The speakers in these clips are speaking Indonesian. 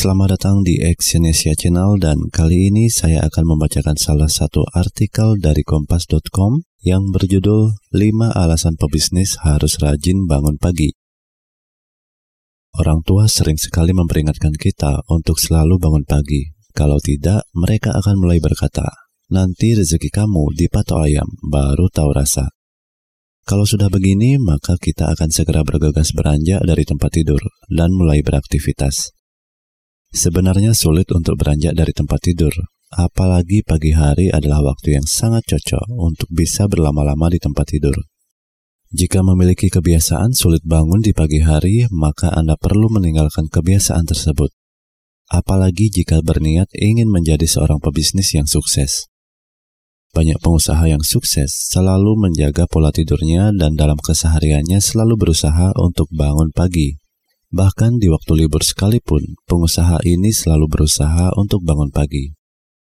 Selamat datang di Exyonesia Channel dan kali ini saya akan membacakan salah satu artikel dari kompas.com yang berjudul 5 alasan pebisnis harus rajin bangun pagi. Orang tua sering sekali memperingatkan kita untuk selalu bangun pagi. Kalau tidak, mereka akan mulai berkata, nanti rezeki kamu dipatok ayam, baru tahu rasa. Kalau sudah begini, maka kita akan segera bergegas beranjak dari tempat tidur dan mulai beraktivitas. Sebenarnya sulit untuk beranjak dari tempat tidur, apalagi pagi hari adalah waktu yang sangat cocok untuk bisa berlama-lama di tempat tidur. Jika memiliki kebiasaan sulit bangun di pagi hari, maka Anda perlu meninggalkan kebiasaan tersebut. Apalagi jika berniat ingin menjadi seorang pebisnis yang sukses. Banyak pengusaha yang sukses selalu menjaga pola tidurnya dan dalam kesehariannya selalu berusaha untuk bangun pagi Bahkan di waktu libur sekalipun, pengusaha ini selalu berusaha untuk bangun pagi.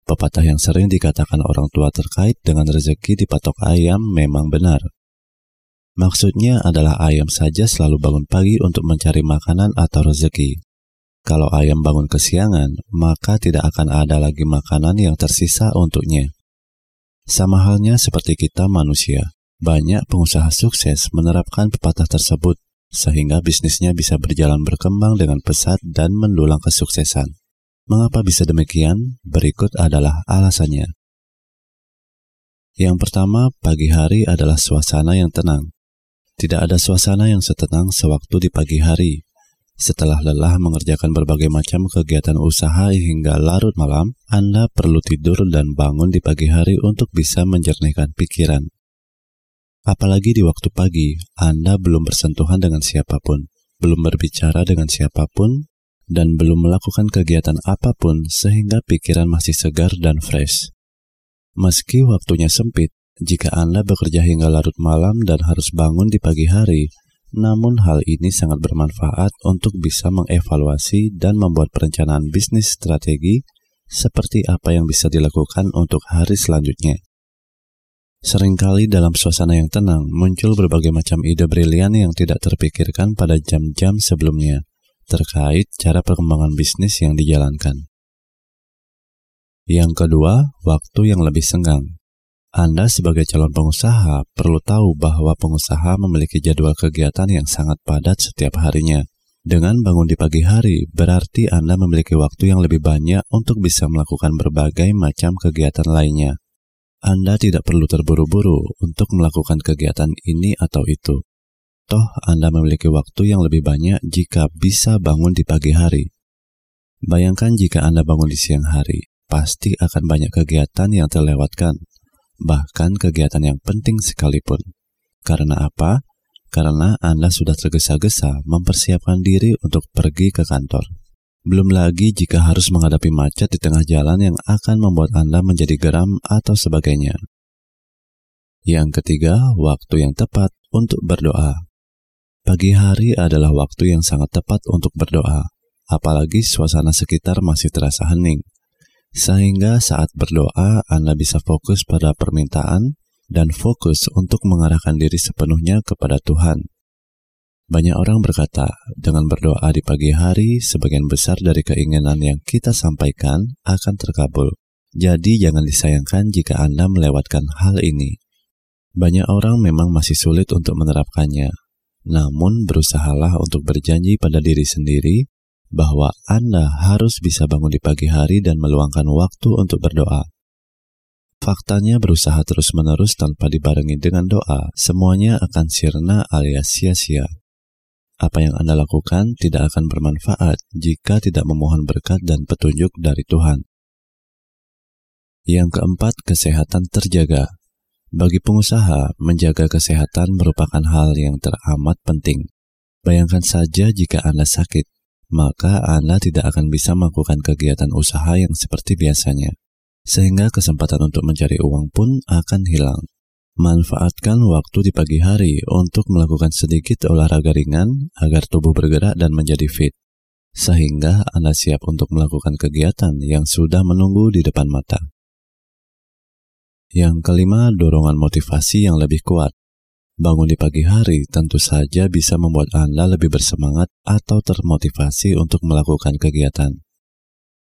Pepatah yang sering dikatakan orang tua terkait dengan rezeki di patok ayam memang benar. Maksudnya adalah ayam saja selalu bangun pagi untuk mencari makanan atau rezeki. Kalau ayam bangun kesiangan, maka tidak akan ada lagi makanan yang tersisa untuknya. Sama halnya seperti kita manusia, banyak pengusaha sukses menerapkan pepatah tersebut sehingga bisnisnya bisa berjalan berkembang dengan pesat dan mendulang kesuksesan. Mengapa bisa demikian? Berikut adalah alasannya. Yang pertama, pagi hari adalah suasana yang tenang. Tidak ada suasana yang setenang sewaktu di pagi hari. Setelah lelah mengerjakan berbagai macam kegiatan usaha hingga larut malam, Anda perlu tidur dan bangun di pagi hari untuk bisa menjernihkan pikiran. Apalagi di waktu pagi, Anda belum bersentuhan dengan siapa pun, belum berbicara dengan siapa pun, dan belum melakukan kegiatan apa pun sehingga pikiran masih segar dan fresh. Meski waktunya sempit, jika Anda bekerja hingga larut malam dan harus bangun di pagi hari, namun hal ini sangat bermanfaat untuk bisa mengevaluasi dan membuat perencanaan bisnis strategi seperti apa yang bisa dilakukan untuk hari selanjutnya. Seringkali dalam suasana yang tenang muncul berbagai macam ide brilian yang tidak terpikirkan pada jam-jam sebelumnya terkait cara perkembangan bisnis yang dijalankan. Yang kedua, waktu yang lebih senggang. Anda sebagai calon pengusaha perlu tahu bahwa pengusaha memiliki jadwal kegiatan yang sangat padat setiap harinya. Dengan bangun di pagi hari, berarti Anda memiliki waktu yang lebih banyak untuk bisa melakukan berbagai macam kegiatan lainnya. Anda tidak perlu terburu-buru untuk melakukan kegiatan ini atau itu. Toh, Anda memiliki waktu yang lebih banyak jika bisa bangun di pagi hari. Bayangkan jika Anda bangun di siang hari, pasti akan banyak kegiatan yang terlewatkan, bahkan kegiatan yang penting sekalipun. Karena apa? Karena Anda sudah tergesa-gesa mempersiapkan diri untuk pergi ke kantor. Belum lagi jika harus menghadapi macet di tengah jalan yang akan membuat Anda menjadi geram atau sebagainya. Yang ketiga, waktu yang tepat untuk berdoa. Pagi hari adalah waktu yang sangat tepat untuk berdoa, apalagi suasana sekitar masih terasa hening. Sehingga saat berdoa, Anda bisa fokus pada permintaan dan fokus untuk mengarahkan diri sepenuhnya kepada Tuhan banyak orang berkata, dengan berdoa di pagi hari, sebagian besar dari keinginan yang kita sampaikan akan terkabul. Jadi jangan disayangkan jika Anda melewatkan hal ini. Banyak orang memang masih sulit untuk menerapkannya, namun berusahalah untuk berjanji pada diri sendiri bahwa Anda harus bisa bangun di pagi hari dan meluangkan waktu untuk berdoa. Faktanya berusaha terus-menerus tanpa dibarengi dengan doa, semuanya akan sirna alias sia-sia. Apa yang Anda lakukan tidak akan bermanfaat jika tidak memohon berkat dan petunjuk dari Tuhan. Yang keempat, kesehatan terjaga. Bagi pengusaha, menjaga kesehatan merupakan hal yang teramat penting. Bayangkan saja jika Anda sakit, maka Anda tidak akan bisa melakukan kegiatan usaha yang seperti biasanya, sehingga kesempatan untuk mencari uang pun akan hilang. Manfaatkan waktu di pagi hari untuk melakukan sedikit olahraga ringan agar tubuh bergerak dan menjadi fit, sehingga Anda siap untuk melakukan kegiatan yang sudah menunggu di depan mata. Yang kelima, dorongan motivasi yang lebih kuat. Bangun di pagi hari tentu saja bisa membuat Anda lebih bersemangat atau termotivasi untuk melakukan kegiatan.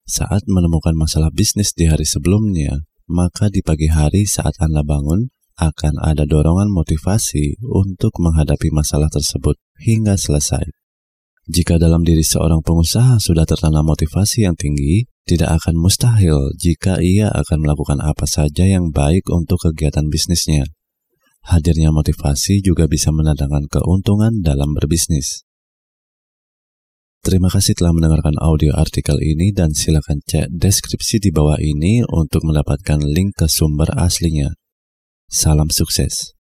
Saat menemukan masalah bisnis di hari sebelumnya, maka di pagi hari saat Anda bangun, akan ada dorongan motivasi untuk menghadapi masalah tersebut hingga selesai. Jika dalam diri seorang pengusaha sudah tertanam motivasi yang tinggi, tidak akan mustahil jika ia akan melakukan apa saja yang baik untuk kegiatan bisnisnya. Hadirnya motivasi juga bisa mendatangkan keuntungan dalam berbisnis. Terima kasih telah mendengarkan audio artikel ini dan silakan cek deskripsi di bawah ini untuk mendapatkan link ke sumber aslinya. Salam sukses.